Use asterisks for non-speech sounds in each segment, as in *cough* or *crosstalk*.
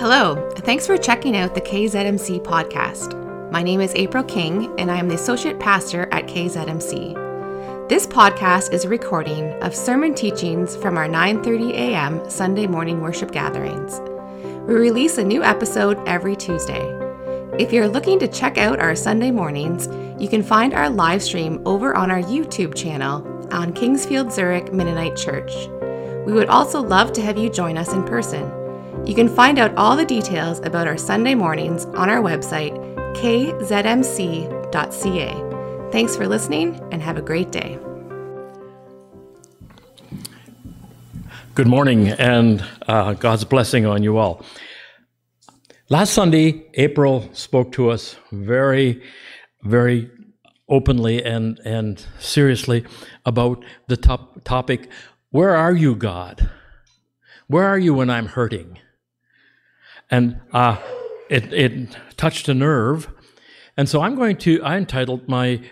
Hello, thanks for checking out the KZMC podcast. My name is April King, and I am the Associate Pastor at KZMC. This podcast is a recording of sermon teachings from our 9:30 a.m. Sunday morning worship gatherings. We release a new episode every Tuesday. If you're looking to check out our Sunday mornings, you can find our live stream over on our YouTube channel on Kingsfield Zurich Mennonite Church. We would also love to have you join us in person. You can find out all the details about our Sunday mornings on our website, kzmc.ca. Thanks for listening and have a great day. Good morning and uh, God's blessing on you all. Last Sunday, April spoke to us very, very openly and, and seriously about the top topic Where are you, God? Where are you when I'm hurting? And uh, it, it touched a nerve. And so I'm going to, I entitled my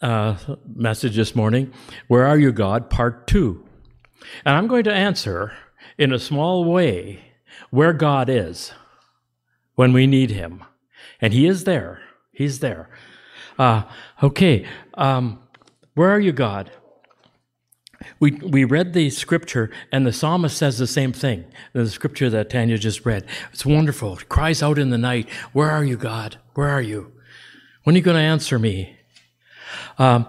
uh, message this morning, Where Are You, God? Part Two. And I'm going to answer in a small way where God is when we need Him. And He is there. He's there. Uh, okay. Um, where are you, God? We, we read the scripture, and the psalmist says the same thing. The scripture that Tanya just read. It's wonderful. It cries out in the night, Where are you, God? Where are you? When are you going to answer me? Um,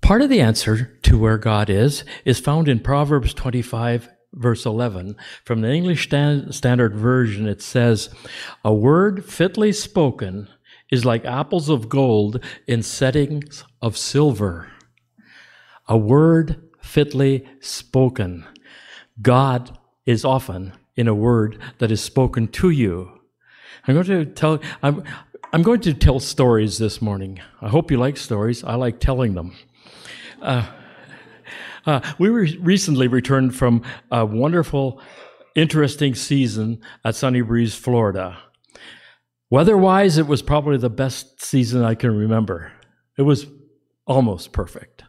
part of the answer to where God is is found in Proverbs 25, verse 11. From the English Standard Version, it says, A word fitly spoken is like apples of gold in settings of silver. A word fitly spoken. God is often in a word that is spoken to you. I'm going to tell I'm I'm going to tell stories this morning. I hope you like stories. I like telling them. Uh, uh, we re- recently returned from a wonderful, interesting season at Sunny Breeze, Florida. Weather-wise, it was probably the best season I can remember. It was almost perfect.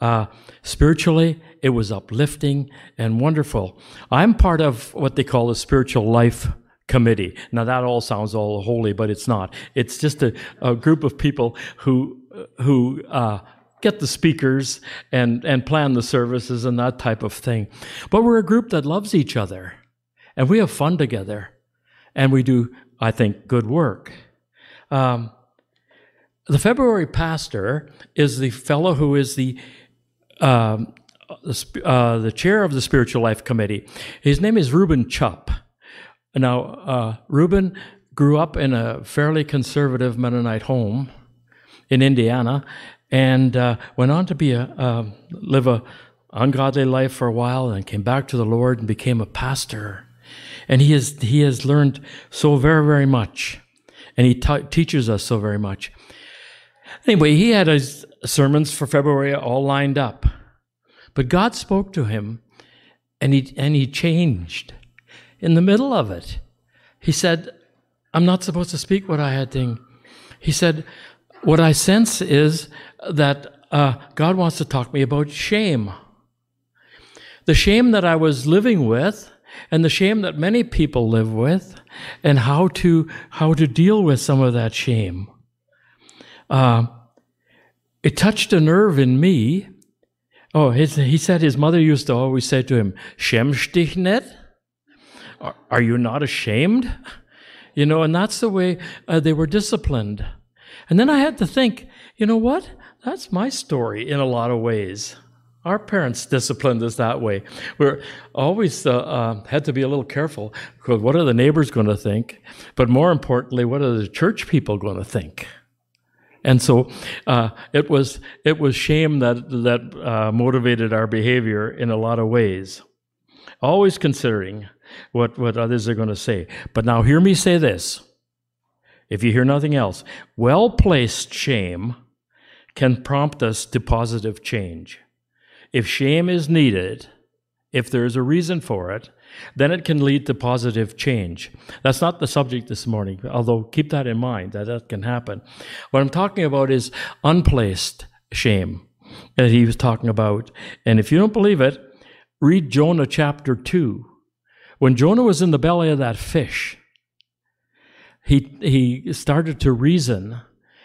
Uh, spiritually, it was uplifting and wonderful. I'm part of what they call the spiritual life committee. Now that all sounds all holy, but it's not. It's just a, a group of people who who uh, get the speakers and and plan the services and that type of thing. But we're a group that loves each other, and we have fun together, and we do, I think, good work. Um, the February pastor is the fellow who is the um, uh, the chair of the Spiritual Life Committee. His name is Reuben Chupp. Now, uh, Reuben grew up in a fairly conservative Mennonite home in Indiana, and uh, went on to be a live a ungodly life for a while, and came back to the Lord and became a pastor. And he has he has learned so very very much, and he t- teaches us so very much. Anyway, he had his sermons for February all lined up. But God spoke to him and he, and he changed in the middle of it. He said, I'm not supposed to speak what I had think. He said, What I sense is that uh, God wants to talk to me about shame. The shame that I was living with and the shame that many people live with and how to, how to deal with some of that shame. Uh, it touched a nerve in me. Oh, his, he said his mother used to always say to him, Schämst dich? Are, are you not ashamed? You know, and that's the way uh, they were disciplined. And then I had to think, you know what? That's my story in a lot of ways. Our parents disciplined us that way. We're always uh, uh, had to be a little careful because what are the neighbors going to think? But more importantly, what are the church people going to think? And so uh, it was it was shame that that uh, motivated our behavior in a lot of ways. Always considering what what others are going to say. But now hear me say this. If you hear nothing else, well placed shame can prompt us to positive change. If shame is needed, if there is a reason for it, then it can lead to positive change. That's not the subject this morning, although keep that in mind that that can happen. What I'm talking about is unplaced shame that he was talking about. And if you don't believe it, read Jonah chapter 2. When Jonah was in the belly of that fish, he, he started to reason.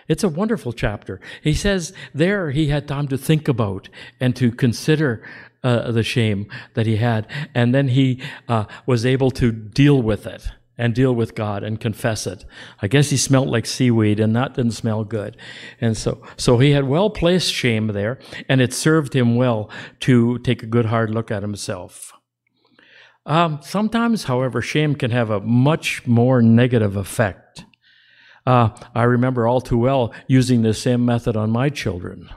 It's a wonderful chapter. He says there he had time to think about and to consider uh, the shame that he had, and then he uh, was able to deal with it and deal with God and confess it. I guess he smelled like seaweed and that didn't smell good. And so, so he had well placed shame there and it served him well to take a good hard look at himself. Um, sometimes, however, shame can have a much more negative effect. Uh, I remember all too well using the same method on my children.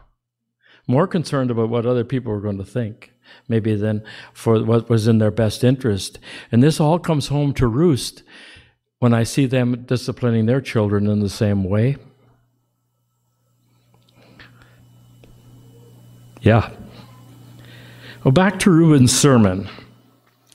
More concerned about what other people were going to think, maybe than for what was in their best interest. And this all comes home to roost when I see them disciplining their children in the same way. Yeah. Well, back to Reuben's sermon.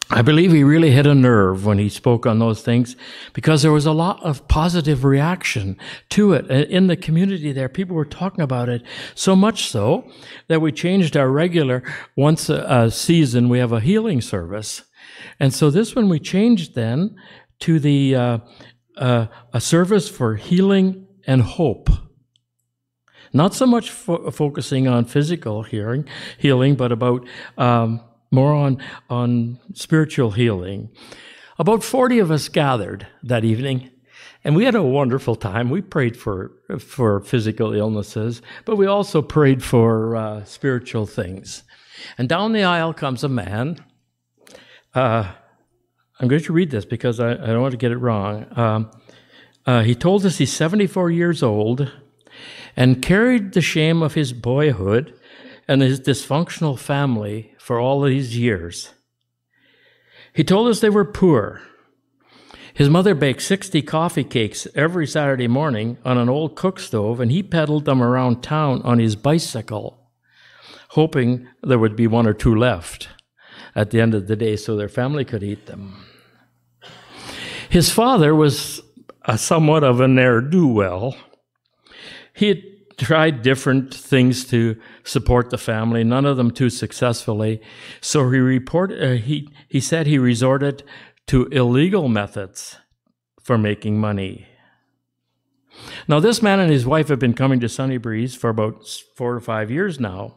I believe he really hit a nerve when he spoke on those things because there was a lot of positive reaction to it in the community there. People were talking about it so much so that we changed our regular once a, season, we have a healing service. And so this one we changed then to the uh, uh, a service for healing and hope. Not so much fo- focusing on physical healing, healing, but about um, more on on spiritual healing. About forty of us gathered that evening, and we had a wonderful time. We prayed for for physical illnesses, but we also prayed for uh, spiritual things. And down the aisle comes a man. Uh, I'm going to read this because I, I don't want to get it wrong. Um, uh, he told us he's 74 years old and carried the shame of his boyhood and his dysfunctional family for all these years. He told us they were poor. His mother baked 60 coffee cakes every Saturday morning on an old cook stove, and he peddled them around town on his bicycle, hoping there would be one or two left at the end of the day so their family could eat them. His father was somewhat of a ne'er do well. He had tried different things to support the family, none of them too successfully. So he reported, uh, he, he said he resorted to illegal methods for making money. Now, this man and his wife have been coming to Sunny Breeze for about four or five years now.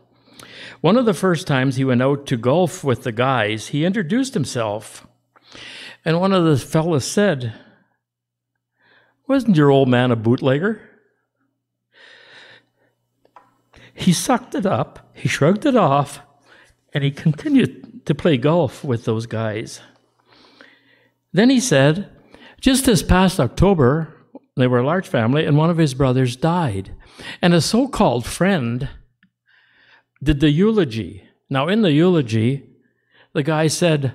One of the first times he went out to golf with the guys, he introduced himself and one of the fellows said, Wasn't your old man a bootlegger? He sucked it up, he shrugged it off, and he continued to play golf with those guys. Then he said, Just this past October, they were a large family, and one of his brothers died. And a so called friend did the eulogy. Now, in the eulogy, the guy said,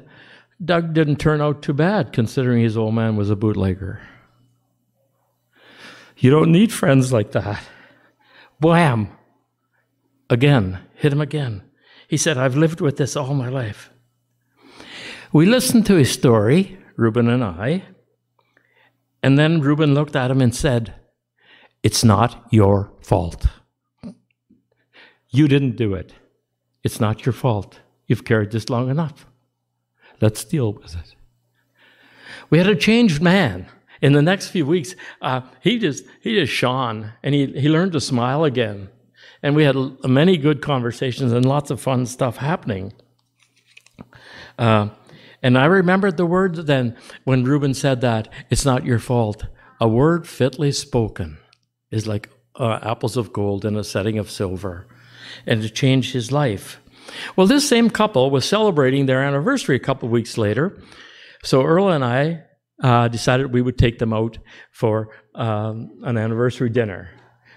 Doug didn't turn out too bad considering his old man was a bootlegger. You don't need friends like that. Wham! Again, hit him again. He said, I've lived with this all my life. We listened to his story, Reuben and I, and then Reuben looked at him and said, It's not your fault. You didn't do it. It's not your fault. You've carried this long enough. Let's deal with it. We had a changed man. In the next few weeks, uh, he just he just shone, and he he learned to smile again, and we had many good conversations and lots of fun stuff happening. Uh, and I remembered the words then when Reuben said that it's not your fault. A word fitly spoken is like uh, apples of gold in a setting of silver, and it changed his life. Well, this same couple was celebrating their anniversary a couple weeks later. So Earl and I uh, decided we would take them out for um, an anniversary dinner.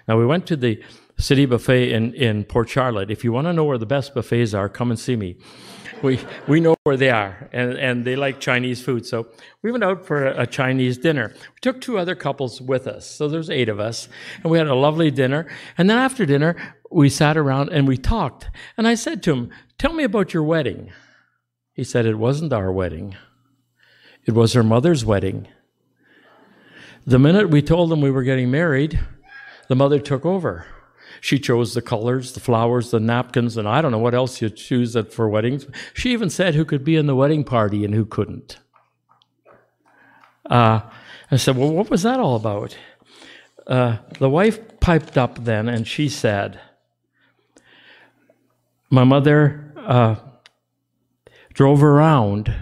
Now, we went to the City Buffet in, in Port Charlotte. If you want to know where the best buffets are, come and see me. We, we know where they are, and, and they like Chinese food. So we went out for a, Chinese dinner. We took two other couples with us, so there's eight of us, and we had a lovely dinner. And then after dinner, we sat around and we talked. And I said to him, Tell me about your wedding. He said, It wasn't our wedding, it was her mother's wedding. The minute we told them we were getting married, the mother took over. She chose the colors, the flowers, the napkins, and I don't know what else you choose for weddings. She even said who could be in the wedding party and who couldn't. Uh, I said, Well, what was that all about? Uh, the wife piped up then and she said, My mother uh, drove around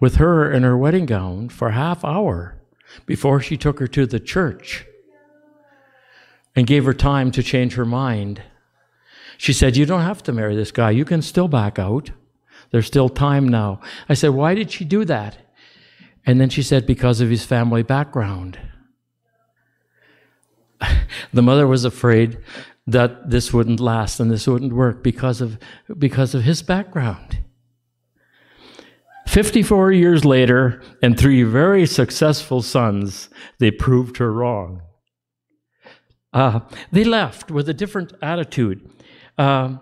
with her in her wedding gown for half hour before she took her to the church and gave her time to change her mind. She said, You don't have to marry this guy. You can still back out. There's still time now. I said, Why did she do that? And then she said, Because of his family background. *laughs* the mother was afraid that this wouldn't last and this wouldn't work because of, because of his background. 54 years later, and three very successful sons, they proved her wrong. Uh, they left with a different attitude. Uh,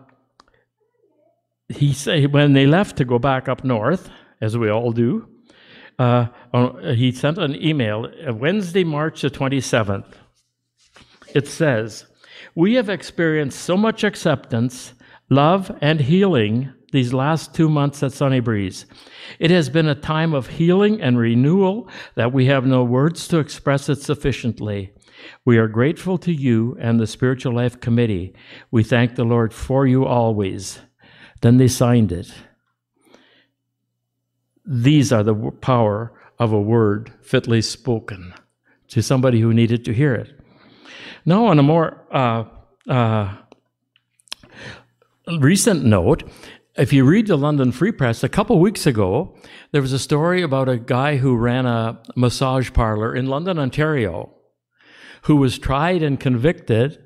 he said when they left to go back up north, as we all do, uh, he sent an email uh, Wednesday, March the 27th. It says, We have experienced so much acceptance, love, and healing these last two months at Sunny Breeze. It has been a time of healing and renewal that we have no words to express it sufficiently. We are grateful to you and the Spiritual Life Committee. We thank the Lord for you always. Then they signed it. These are the power of a word fitly spoken to somebody who needed to hear it. Now, on a more uh, uh, recent note, if you read the London Free Press, a couple weeks ago, there was a story about a guy who ran a massage parlor in London, Ontario, who was tried and convicted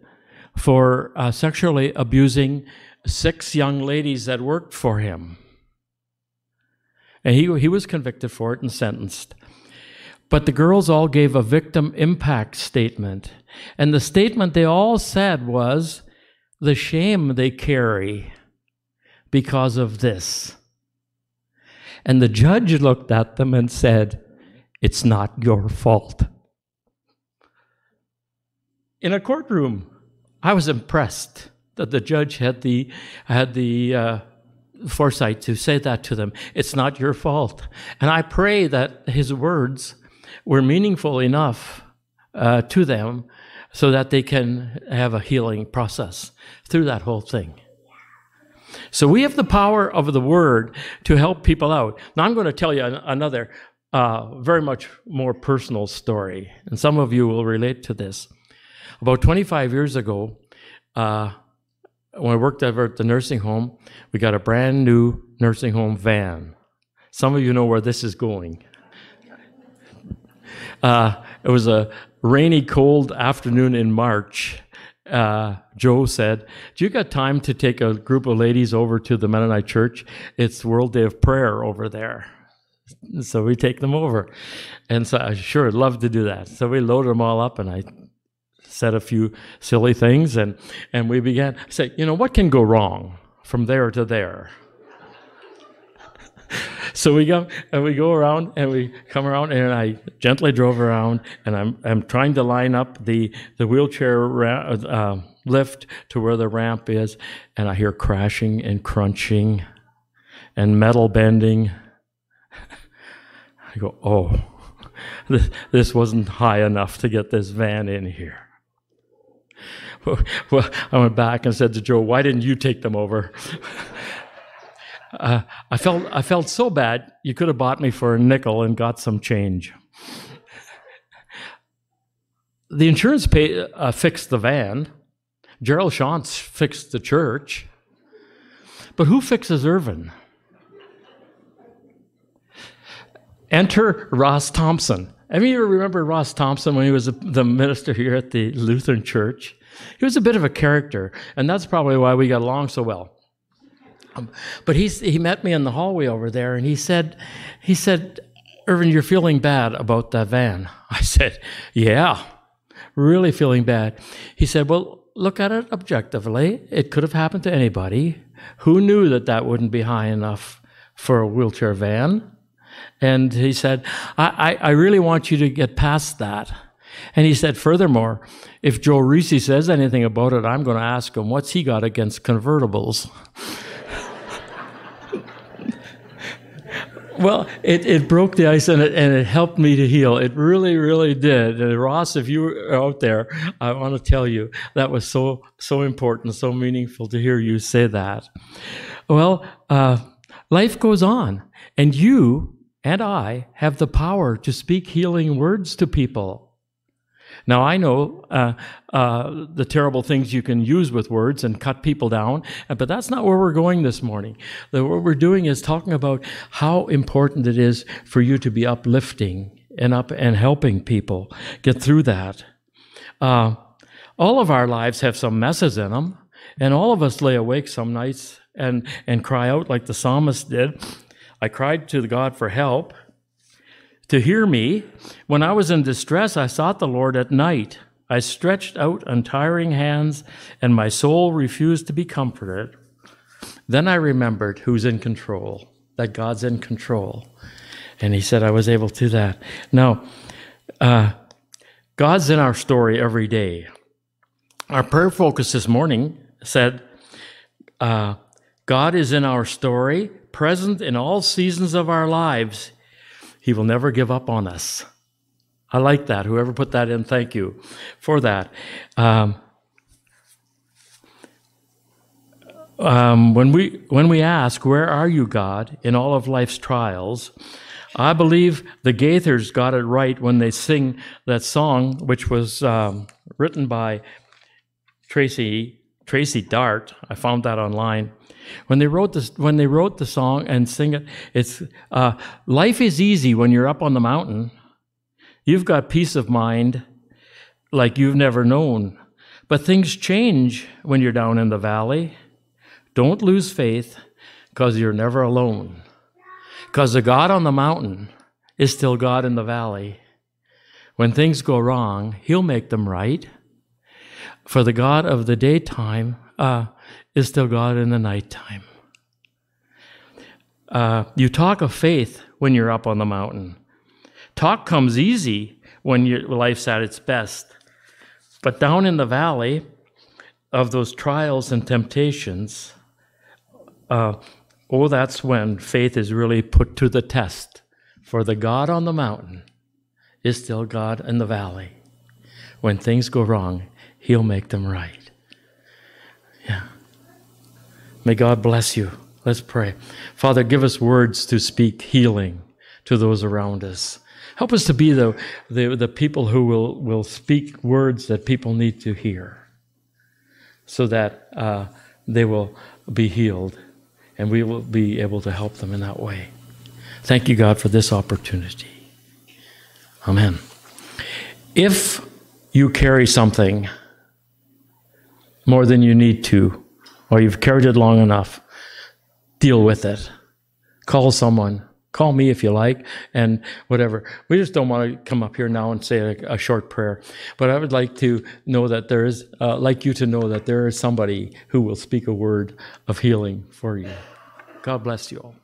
for uh, sexually abusing six young ladies that worked for him. And he, he was convicted for it and sentenced. But the girls all gave a victim impact statement. And the statement they all said was the shame they carry because of this. And the judge looked at them and said, It's not your fault. In a courtroom, I was impressed that the judge had the, had the uh, foresight to say that to them. It's not your fault. And I pray that his words were meaningful enough uh, to them so that they can have a healing process through that whole thing. So we have the power of the word to help people out. Now I'm going to tell you another uh, very much more personal story, and some of you will relate to this. About 25 years ago, uh, when I worked over at the nursing home, we got a brand new nursing home van. Some of you know where this is going. Uh, it was a rainy, cold afternoon in March. Uh, Joe said, Do you got time to take a group of ladies over to the Mennonite church? It's World Day of Prayer over there. So we take them over. And so I sure would love to do that. So we load them all up and I said a few silly things, and, and we began to say, you know, what can go wrong from there to there? *laughs* so we go and we go around and we come around and I gently drove around and I'm I'm trying to line up the the wheelchair ra- uh, lift to where the ramp is and I hear crashing and crunching and metal bending. *laughs* I go, oh, *laughs* this, this wasn't high enough to get this van in here. *laughs* well, I went back and said to Joe, "Why didn't you take them over?" *laughs* uh, I felt I felt so bad. You could have bought me for a nickel and got some change. the insurance pay, uh, fixed the van. Gerald Shantz fixed the church. But who fixes Ervin? Enter Ross Thompson. Any of you remember Ross Thompson when he was the minister here at the Lutheran Church? He was a bit of a character, and that's probably why we got along so well. Um, but he's, he met me in the hallway over there, and he said, he said, Ervin, you're feeling bad about that van. *laughs* I said, yeah, really feeling bad. He said, well, look at it objectively. It could have happened to anybody. Who knew that that wouldn't be high enough for a wheelchair van? And he said, I, I, I really want you to get past that. And he said, furthermore, if Joe Reese says anything about it, I'm going to ask him, what's he got against convertibles? *laughs* well, it, it broke the ice and it, and it helped me to heal. It really, really did. And Ross, if you are out there, I want to tell you that was so, so important, so meaningful to hear you say that. Well, uh, life goes on, and you and I have the power to speak healing words to people. Now, I know uh, uh, the terrible things you can use with words and cut people down, but that's not where we're going this morning. What we're doing is talking about how important it is for you to be uplifting and up and helping people get through that. Uh, all of our lives have some messes in them, and all of us lay awake some nights and, and cry out like the psalmist did. I cried to God for help, to hear me. When I was in distress, I sought the Lord at night. I stretched out untiring hands, and my soul refused to be comforted. Then I remembered who's in control, that God's in control. And he said I was able to do that. Now, uh, God's in our story every day. Our prayer focus this morning said, uh, God is in our story, present in all seasons of our lives. He will never give up on us. I like that. Whoever put that in, thank you for that. Um, um, when we when we ask, "Where are you, God?" in all of life's trials, I believe the Gaithers got it right when they sing that song, which was um, written by Tracy Tracy Dartt. I found that online. When they wrote this, when they wrote the song and sing it, it's uh, life is easy when you're up on the mountain. You've got peace of mind like you've never known. But things change when you're down in the valley. Don't lose faith because you're never alone. Because the God on the mountain is still God in the valley. When things go wrong, He'll make them right. For the God of the daytime uh, is still God in the nighttime. Uh, you talk of faith when you're up on the mountain. Talk comes easy when your life's at its best. But down in the valley of those trials and temptations, uh, oh, that's when faith is really put to the test. For the God on the mountain is still God in the valley. When things go wrong, He'll make them right. Yeah. May God bless you. Let's pray. Father, give us words to speak healing to those around us. Help us to be the, the, the people who will, will speak words that people need to hear so that uh, they will be healed and we will be able to help them in that way. Thank you, God, for this opportunity. Amen. If you carry something more than you need to, or you've carried it long enough, deal with it. Call someone. Call me if you like, and whatever. We just don't want to come up here now and say a, a short prayer. But I would like to know that there is, uh, like you to know that there is somebody who will speak a word of healing for you. God bless you all.